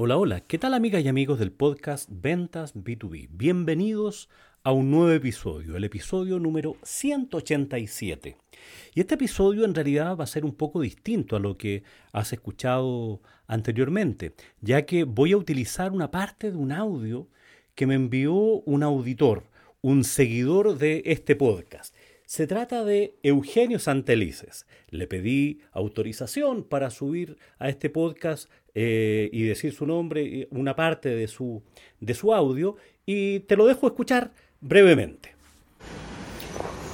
Hola, hola, ¿qué tal amigas y amigos del podcast Ventas B2B? Bienvenidos a un nuevo episodio, el episodio número 187. Y este episodio en realidad va a ser un poco distinto a lo que has escuchado anteriormente, ya que voy a utilizar una parte de un audio que me envió un auditor, un seguidor de este podcast. Se trata de Eugenio Santelices. Le pedí autorización para subir a este podcast eh, y decir su nombre, una parte de su, de su audio, y te lo dejo escuchar brevemente.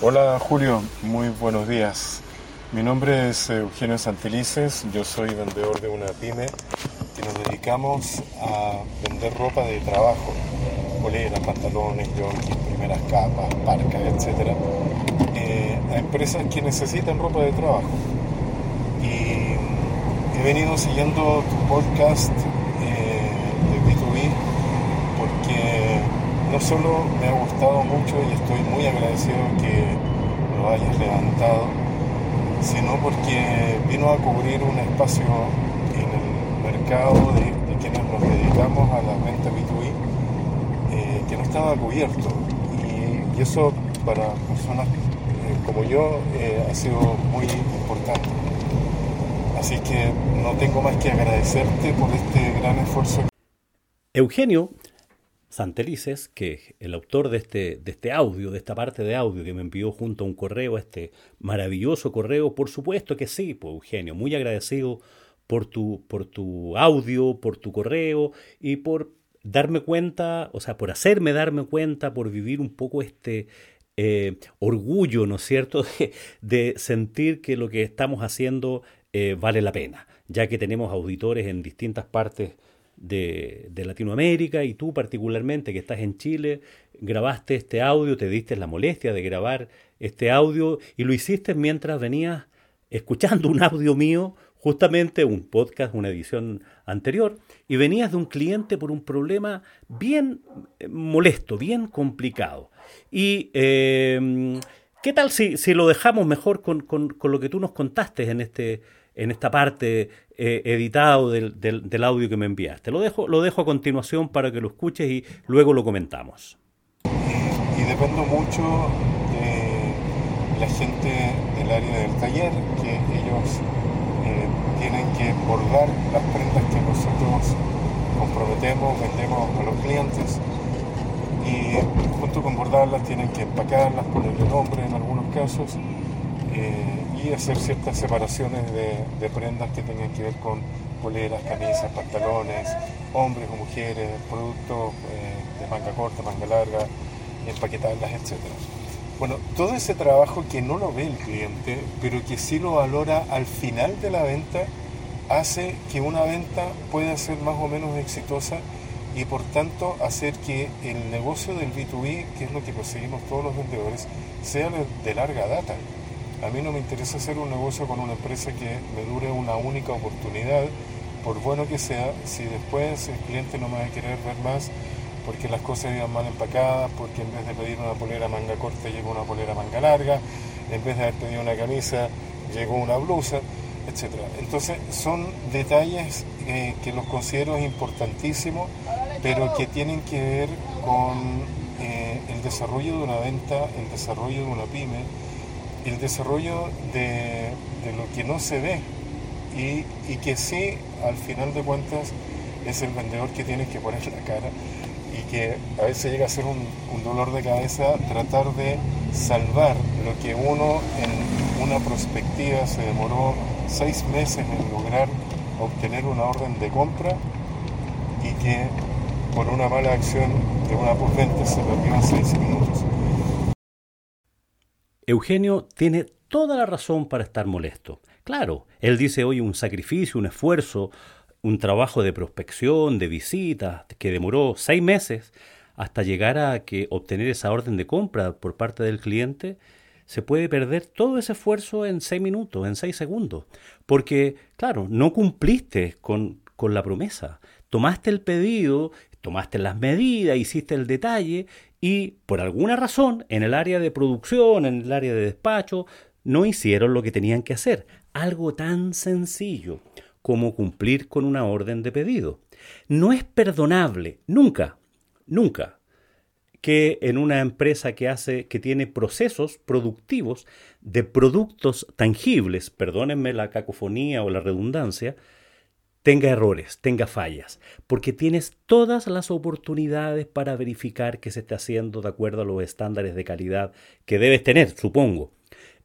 Hola Julio, muy buenos días. Mi nombre es Eugenio Santelices, yo soy vendedor de una pyme que nos dedicamos a vender ropa de trabajo, poleras, pantalones, jogging, primeras capas, parcas, etc. Eh, a empresas que necesitan ropa de trabajo. Y he venido siguiendo tu podcast eh, de B2B porque no solo me ha gustado mucho y estoy muy agradecido que lo hayas levantado, sino porque vino a cubrir un espacio en el mercado de, quienes nos dedicamos a la venta B2B eh, que no estaba cubierto. Y, eso para personas eh, como yo eh, ha sido muy importante. Así que no tengo más que agradecerte por este gran esfuerzo. Eugenio Santelices, que el autor de este, de este audio, de esta parte de audio que me envió junto a un correo, este maravilloso correo, por supuesto que sí, pues Eugenio, muy agradecido por tu, por tu audio, por tu correo y por darme cuenta, o sea, por hacerme darme cuenta, por vivir un poco este eh, orgullo, ¿no es cierto?, de, sentir que lo que estamos haciendo eh, vale la pena, ya que tenemos auditores en distintas partes de, Latinoamérica y tú particularmente que estás en Chile, grabaste este audio, te diste la molestia de grabar este audio y lo hiciste mientras venías escuchando un audio mío, justamente un podcast, una edición anterior, y venías de un cliente por un problema bien eh, molesto, bien complicado. Y eh, ¿qué tal si, si, lo dejamos mejor con, con, con, lo que tú nos contaste en este en esta parte eh, editado del, del, audio que me enviaste. Lo dejo, lo dejo a continuación para que lo escuches y luego lo comentamos. Y, dependo mucho de la gente del área del taller, que ellos eh, tienen que bordar las prendas que nosotros comprometemos, vendemos a los clientes. Y junto con bordarlas tienen que empacarlas, ponerle nombre en algunos casos. Eh, y hacer ciertas separaciones de, prendas que tengan que ver con poleras, camisas, pantalones, hombres o mujeres, productos eh, de manga corta, manga larga, empaquetarlas, etc. Bueno, todo ese trabajo que no lo ve el cliente, pero que sí lo valora al final de la venta, hace que una venta pueda ser más o menos exitosa y por tanto hacer que el negocio del B2B, que es lo que perseguimos todos los vendedores, sea de larga data. A mí no me interesa hacer un negocio con una empresa que me dure una única oportunidad, por bueno que sea, si después el cliente no me va a querer ver más porque las cosas iban mal empacadas, porque en vez de pedir una polera manga corta llegó una polera manga larga, en vez de haber pedido una camisa llegó una blusa, etc. Entonces son detalles eh, que los considero importantísimos, pero que tienen que ver con eh, el desarrollo de una venta, el desarrollo de una pyme, el desarrollo de, lo que no se ve y, que sí, al final de cuentas, es el vendedor que tiene que poner la cara y que a veces llega a ser un, dolor de cabeza tratar de salvar lo que uno en una perspectiva se demoró seis meses en lograr obtener una orden de compra y que por una mala acción de una postventa se perdió en seis minutos. Eugenio tiene toda la razón para estar molesto. Claro, él dice hoy un sacrificio, un esfuerzo, un trabajo de prospección, de visita, que demoró seis meses hasta llegar a que obtener esa orden de compra por parte del cliente, se puede perder todo ese esfuerzo en seis minutos, en seis segundos. Porque, claro, no cumpliste con, con la promesa. tomaste el pedido, tomaste las medidas, hiciste el detalle y por alguna razón en el área de producción, en el área de despacho, no hicieron lo que tenían que hacer. Algo tan sencillo como cumplir con una orden de pedido. No es perdonable, nunca, nunca, que en una empresa que hace, que tiene procesos productivos de productos tangibles, perdónenme la cacofonía o la redundancia, tenga errores, tenga fallas, porque tienes todas las oportunidades para verificar que se está haciendo de acuerdo a los estándares de calidad que debes tener, supongo,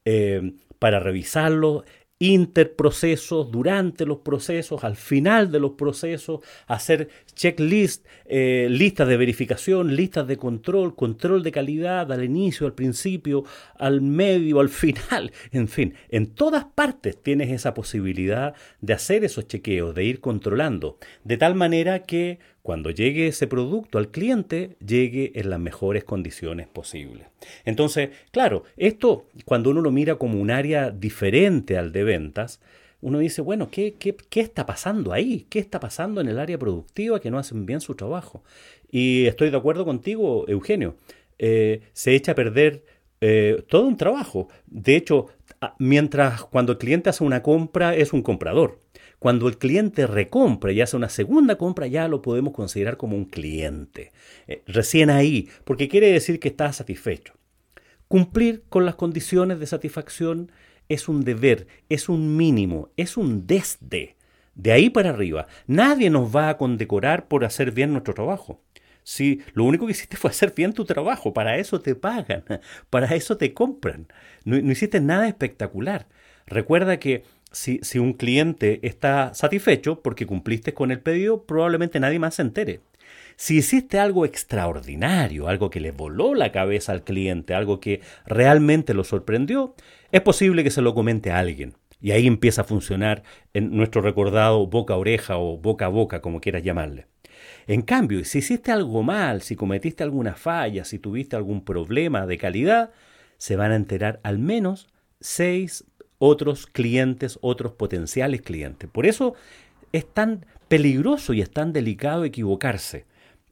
eh, para revisarlo interprocesos, durante los procesos, al final de los procesos, hacer checklist, eh, listas de verificación, listas de control, control de calidad al inicio, al principio, al medio, al final, en fin, en todas partes tienes esa posibilidad de hacer esos chequeos, de ir controlando, de tal manera que cuando llegue ese producto al cliente, llegue en las mejores condiciones posibles. Entonces, claro, esto cuando uno lo mira como un área diferente al de ventas, uno dice, bueno, ¿qué, qué, qué está pasando ahí? ¿Qué está pasando en el área productiva que no hacen bien su trabajo? Y estoy de acuerdo contigo, Eugenio, eh, se echa a perder eh, todo un trabajo. De hecho, mientras cuando el cliente hace una compra es un comprador. Cuando el cliente recompra y hace una segunda compra, ya lo podemos considerar como un cliente. Eh, recién ahí, porque quiere decir que está satisfecho. Cumplir con las condiciones de satisfacción es un deber, es un mínimo, es un desde. De ahí para arriba, nadie nos va a condecorar por hacer bien nuestro trabajo. Si lo único que hiciste fue hacer bien tu trabajo, para eso te pagan, para eso te compran. no hiciste nada espectacular. Recuerda que si, un cliente está satisfecho porque cumpliste con el pedido, probablemente nadie más se entere. Si hiciste algo extraordinario, algo que le voló la cabeza al cliente, algo que realmente lo sorprendió, es posible que se lo comente a alguien. Y ahí empieza a funcionar nuestro recordado boca a oreja o boca a boca, como quieras llamarle. En cambio, si hiciste algo mal, si cometiste alguna falla, si tuviste algún problema de calidad, se van a enterar al menos seis otros clientes, otros potenciales clientes. Por eso es tan peligroso y es tan delicado equivocarse.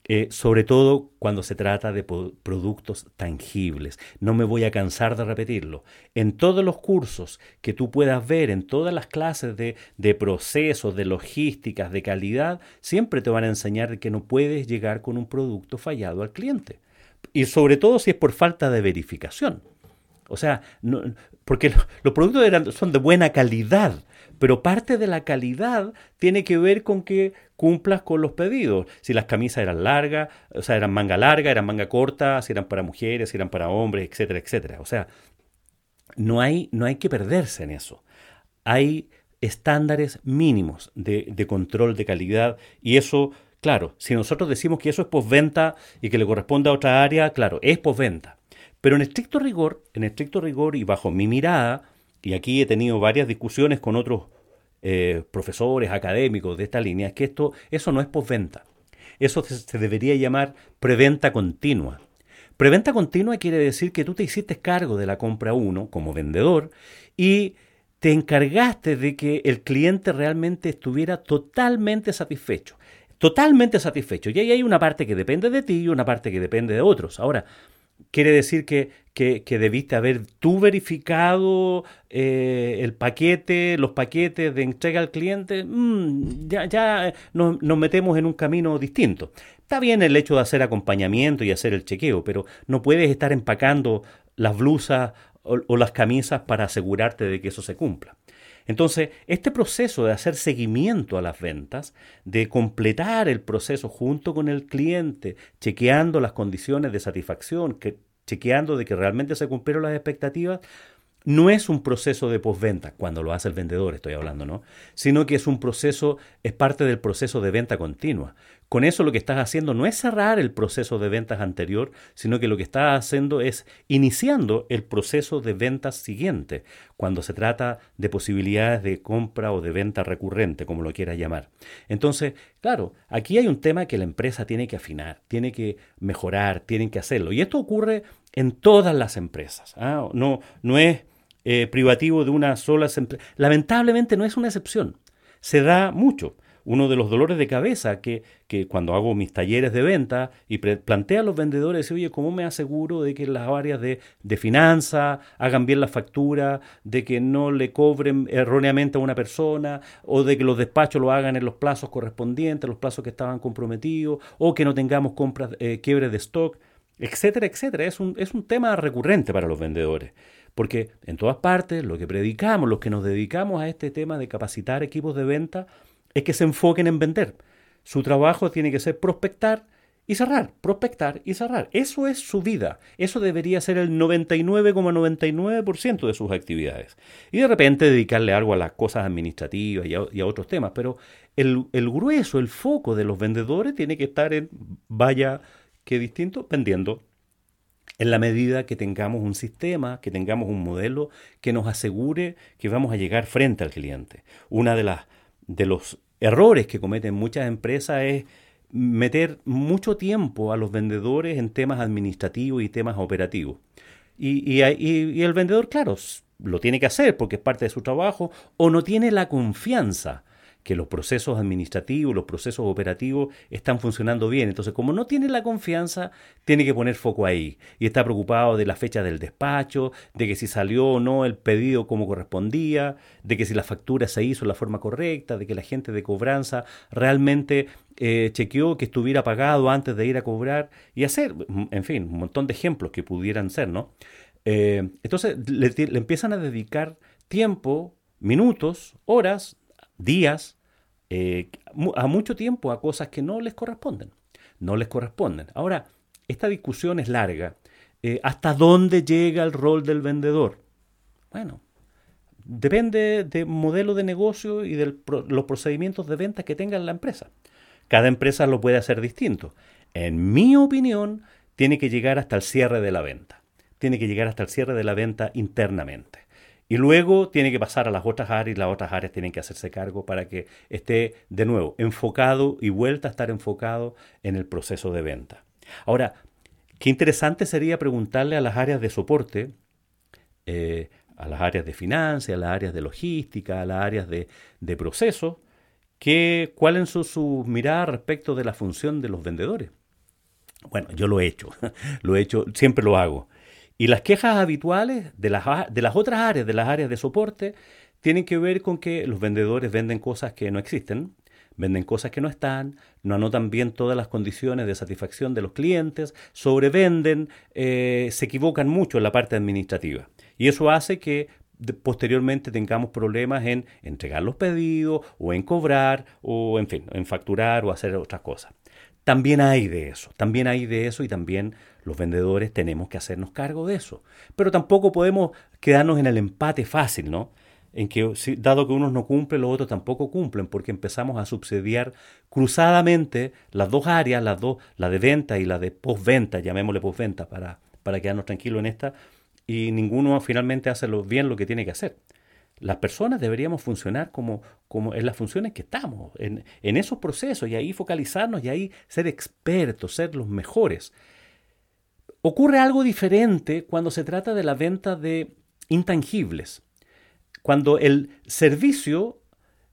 Eh, sobre todo cuando se trata de productos tangibles. No me voy a cansar de repetirlo. En todos los cursos que tú puedas ver, en todas las clases de, de procesos, de logísticas, de calidad, siempre te van a enseñar que no puedes llegar con un producto fallado al cliente. Y sobre todo si es por falta de verificación. O sea, porque los productos son de buena calidad, pero parte de la calidad tiene que ver con que cumplas con los pedidos. Si las camisas eran largas, o sea, eran manga larga, eran manga corta, si eran para mujeres, si eran para hombres, etcétera, etcétera. O sea, no hay, no hay que perderse en eso. Hay estándares mínimos de, de control de calidad y eso, claro, si nosotros decimos que eso es postventa y que le corresponde a otra área, claro, es postventa. Pero en estricto rigor, en estricto rigor y bajo mi mirada, y aquí he tenido varias discusiones con otros eh, profesores académicos de esta línea, es que esto, eso no es postventa. Eso se debería llamar preventa continua. Preventa continua quiere decir que tú te hiciste cargo de la compra 1 como vendedor y te encargaste de que el cliente realmente estuviera totalmente satisfecho. Totalmente satisfecho. Y ahí hay una parte que depende de ti y una parte que depende de otros. Ahora, quiere decir que, que, debiste haber tú verificado eh, el paquete, los paquetes de entrega al cliente, mm, ya, ya nos, metemos en un camino distinto. Está bien el hecho de hacer acompañamiento y hacer el chequeo, pero no puedes estar empacando las blusas o las camisas para asegurarte de que eso se cumpla. Entonces, este proceso de hacer seguimiento a las ventas, de completar el proceso junto con el cliente, chequeando las condiciones de satisfacción, chequeando de que realmente se cumplieron las expectativas, no es un proceso de postventa, cuando lo hace el vendedor estoy hablando, ¿no? Sino que es un proceso, es parte del proceso de venta continua. Con eso lo que estás haciendo no es cerrar el proceso de ventas anterior, sino que lo que estás haciendo es iniciando el proceso de ventas siguiente, cuando se trata de posibilidades de compra o de venta recurrente, como lo quieras llamar. Entonces, claro, aquí hay un tema que la empresa tiene que afinar, tiene que mejorar, tienen que hacerlo. Y esto ocurre en todas las empresas. ¿ah? No, no es eh, privativo de una sola empresa. Lamentablemente no es una excepción. Se da mucho. Uno de los dolores de cabeza que, cuando hago mis talleres de venta y plantea a los vendedores, oye, ¿cómo me aseguro de que las áreas de, de finanzas hagan bien la factura, de que no le cobren erróneamente a una persona, o de que los despachos lo hagan en los plazos correspondientes, los plazos que estaban comprometidos, o que no tengamos compras, eh, quiebres de stock, etcétera, etcétera? Es un, es un tema recurrente para los vendedores. Porque en todas partes lo que predicamos, los que nos dedicamos a este tema de capacitar equipos de venta, es que se enfoquen en vender. Su trabajo tiene que ser prospectar y cerrar, prospectar y cerrar. Eso es su vida. Eso debería ser el 99,99% de sus actividades. Y de repente dedicarle algo a las cosas administrativas y a, otros temas. Pero el, el, grueso, el foco de los vendedores tiene que estar en, vaya que distinto, vendiendo en la medida que tengamos un sistema, que tengamos un modelo que nos asegure que vamos a llegar frente al cliente. Una de las de los errores que cometen muchas empresas es meter mucho tiempo a los vendedores en temas administrativos y temas operativos. Y, y, el vendedor, claro, lo tiene que hacer porque es parte de su trabajo o no tiene la confianza que los procesos administrativos, los procesos operativos están funcionando bien. Entonces, como no tiene la confianza, tiene que poner foco ahí. Y está preocupado de la fecha del despacho, de que si salió o no el pedido como correspondía, de que si la factura se hizo de la forma correcta, de que la gente de cobranza realmente eh, chequeó que estuviera pagado antes de ir a cobrar y hacer, en fin, un montón de ejemplos que pudieran ser, ¿no? Eh, entonces le empiezan a dedicar tiempo, minutos, horas, días eh, a mucho tiempo a cosas que no les corresponden. No les corresponden. Ahora, esta discusión es larga. Eh, ¿Hasta dónde llega el rol del vendedor? Bueno, depende del modelo de negocio y de los procedimientos de venta que tenga la empresa. Cada empresa lo puede hacer distinto. En mi opinión, tiene que llegar hasta el cierre de la venta. Tiene que llegar hasta el cierre de la venta internamente. Y luego tiene que pasar a las otras áreas y las otras áreas tienen que hacerse cargo para que esté de nuevo enfocado y vuelta a estar enfocado en el proceso de venta. Ahora, qué interesante sería preguntarle a las áreas de soporte, eh, a las áreas de finanzas, a las áreas de logística, a las áreas de, de proceso, que, cuáles son sus miradas respecto de la función de los vendedores. Bueno, yo lo he hecho, lo he hecho, siempre lo hago. Y las quejas habituales de las, de las otras áreas, de las áreas de soporte, tienen que ver con que los vendedores venden cosas que no existen, venden cosas que no están, no anotan bien todas las condiciones de satisfacción de los clientes, sobrevenden, eh, se equivocan mucho en la parte administrativa. Y eso hace que posteriormente tengamos problemas en entregar los pedidos o en cobrar o en fin, en facturar o hacer otras cosas. También hay de eso, también hay de eso y también los vendedores tenemos que hacernos cargo de eso. Pero tampoco podemos quedarnos en el empate fácil, ¿no? En que dado que unos no cumplen, los otros tampoco cumplen, porque empezamos a subsidiar cruzadamente las dos áreas, las dos, la de venta y la de postventa, llamémosle postventa para, para quedarnos tranquilos en esta, y ninguno finalmente hace bien lo que tiene que hacer. Las personas deberíamos funcionar como, como en las funciones que estamos, en, en esos procesos, y ahí focalizarnos y ahí ser expertos, ser los mejores. Ocurre algo diferente cuando se trata de la venta de intangibles, cuando el servicio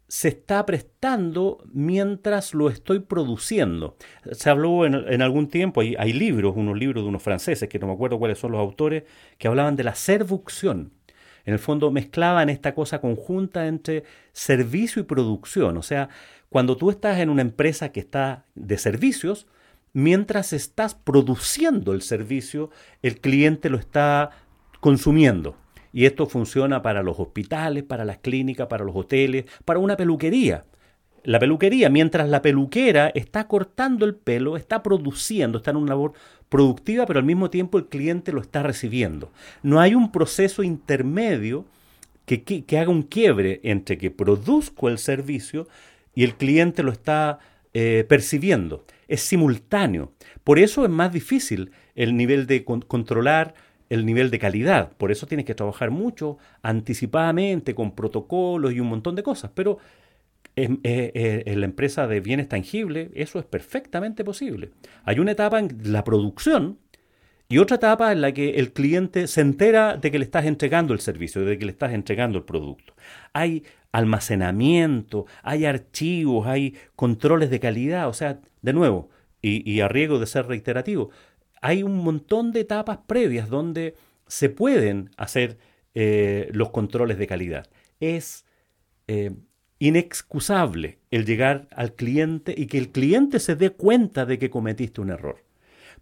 se está prestando mientras lo estoy produciendo. Se habló en, algún tiempo, hay, hay, libros, unos libros de unos franceses, que no me acuerdo cuáles son los autores, que hablaban de la servucción. En el fondo mezclaban esta cosa conjunta entre servicio y producción. O sea, cuando tú estás en una empresa que está de servicios, mientras estás produciendo el servicio, el cliente lo está consumiendo. Y esto funciona para los hospitales, para las clínicas, para los hoteles, para una peluquería. La peluquería, mientras la peluquera está cortando el pelo, está produciendo, está en una labor productiva, pero al mismo tiempo el cliente lo está recibiendo. No hay un proceso intermedio que, que, haga un quiebre entre que produzco el servicio y el cliente lo está eh, percibiendo. Es simultáneo. Por eso es más difícil el nivel de controlar el nivel de calidad. Por eso tienes que trabajar mucho anticipadamente con protocolos y un montón de cosas. Pero en, la empresa de bienes tangibles eso es perfectamente posible. Hay una etapa en la producción Y otra etapa en la que el cliente se entera de que le estás entregando el servicio, de que le estás entregando el producto. Hay almacenamiento, hay archivos, hay controles de calidad, o sea, de nuevo, y, a riesgo de ser reiterativo, hay un montón de etapas previas donde se pueden hacer eh, los controles de calidad. Es eh, inexcusable el llegar al cliente y que el cliente se dé cuenta de que cometiste un error.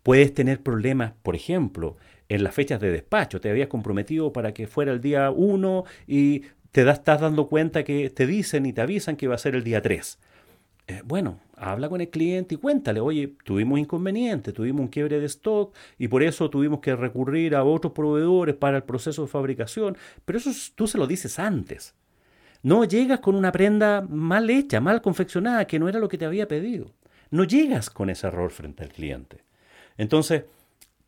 Puedes tener problemas, por ejemplo, en las fechas de despacho. Te habías comprometido para que fuera el día 1 y te estás dando cuenta que te dicen y te avisan que va a ser el día 3. Eh, bueno, habla con el cliente y cuéntale, oye, tuvimos inconveniente, tuvimos un quiebre de stock y por eso tuvimos que recurrir a otros proveedores para el proceso de fabricación, pero eso tú se lo dices antes. No llegas con una prenda mal hecha, mal confeccionada, que no era lo que te había pedido. No llegas con ese error frente al cliente. Entonces,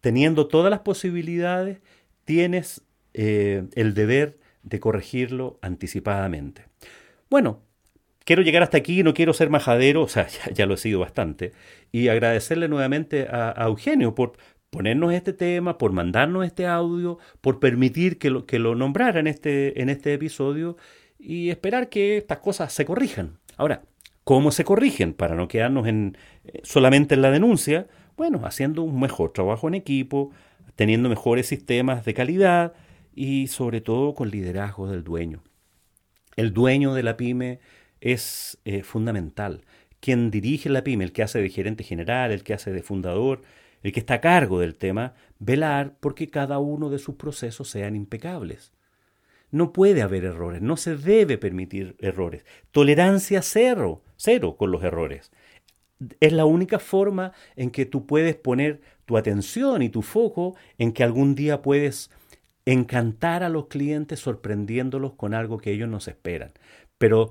teniendo todas las posibilidades, tienes eh, el deber de corregirlo anticipadamente. Bueno, quiero llegar hasta aquí, no quiero ser majadero, o sea, ya, lo he sido bastante, y agradecerle nuevamente a, Eugenio por ponernos este tema, por mandarnos este audio, por permitir que lo, nombrara en este, en este episodio y esperar que estas cosas se corrijan. Ahora, ¿cómo se corrigen? Para no quedarnos en, eh, solamente en la denuncia, bueno, haciendo un mejor trabajo en equipo, teniendo mejores sistemas de calidad y sobre todo con liderazgo del dueño. El dueño de la pyme es eh, fundamental. Quien dirige la pyme, el que hace de gerente general, el que hace de fundador, el que está a cargo del tema, velar porque cada uno de sus procesos sean impecables. No puede haber errores, no se debe permitir errores. Tolerancia cero, cero con los errores es la única forma en que tú puedes poner tu atención y tu foco en que algún día puedes encantar a los clientes sorprendiéndolos con algo que ellos no se esperan. Pero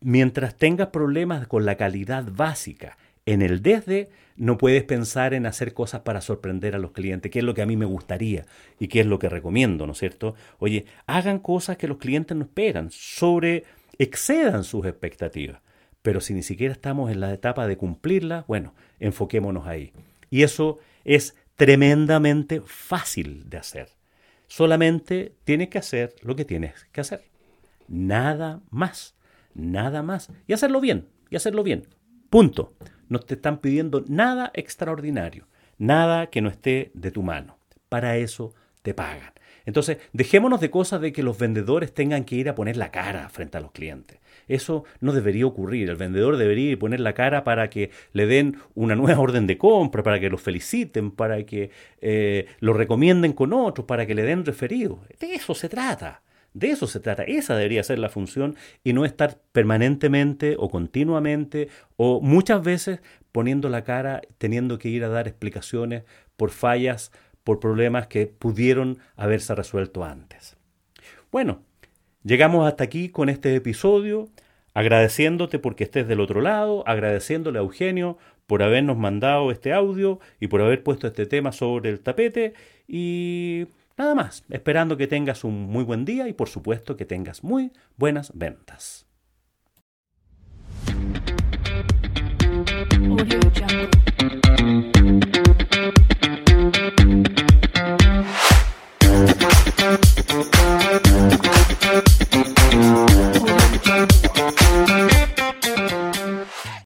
mientras tengas problemas con la calidad básica en el desde, no puedes pensar en hacer cosas para sorprender a los clientes, que es lo que a mí me gustaría y que es lo que recomiendo, ¿no es cierto? Oye, hagan cosas que los clientes no esperan, sobre excedan sus expectativas. Pero si ni siquiera estamos en la etapa de cumplirla, bueno, enfoquémonos ahí. Y eso es tremendamente fácil de hacer. Solamente tienes que hacer lo que tienes que hacer. Nada más. Nada más. Y hacerlo bien. Y hacerlo bien. Punto. No te están pidiendo nada extraordinario. Nada que no esté de tu mano. Para eso te pagan. Entonces, dejémonos de cosas de que los vendedores tengan que ir a poner la cara frente a los clientes. Eso no debería ocurrir. El vendedor debería poner la cara para que le den una nueva orden de compra, para que lo feliciten, para que eh, lo recomienden con otros, para que le den referidos. De eso se trata. De eso se trata. Esa debería ser la función y no estar permanentemente o continuamente o muchas veces poniendo la cara, teniendo que ir a dar explicaciones por fallas, por problemas que pudieron haberse resuelto antes. Bueno, llegamos hasta aquí con este episodio agradeciéndote porque estés del otro lado, agradeciéndole a Eugenio por habernos mandado este audio y por haber puesto este tema sobre el tapete y nada más, esperando que tengas un muy buen día y por supuesto que tengas muy buenas ventas.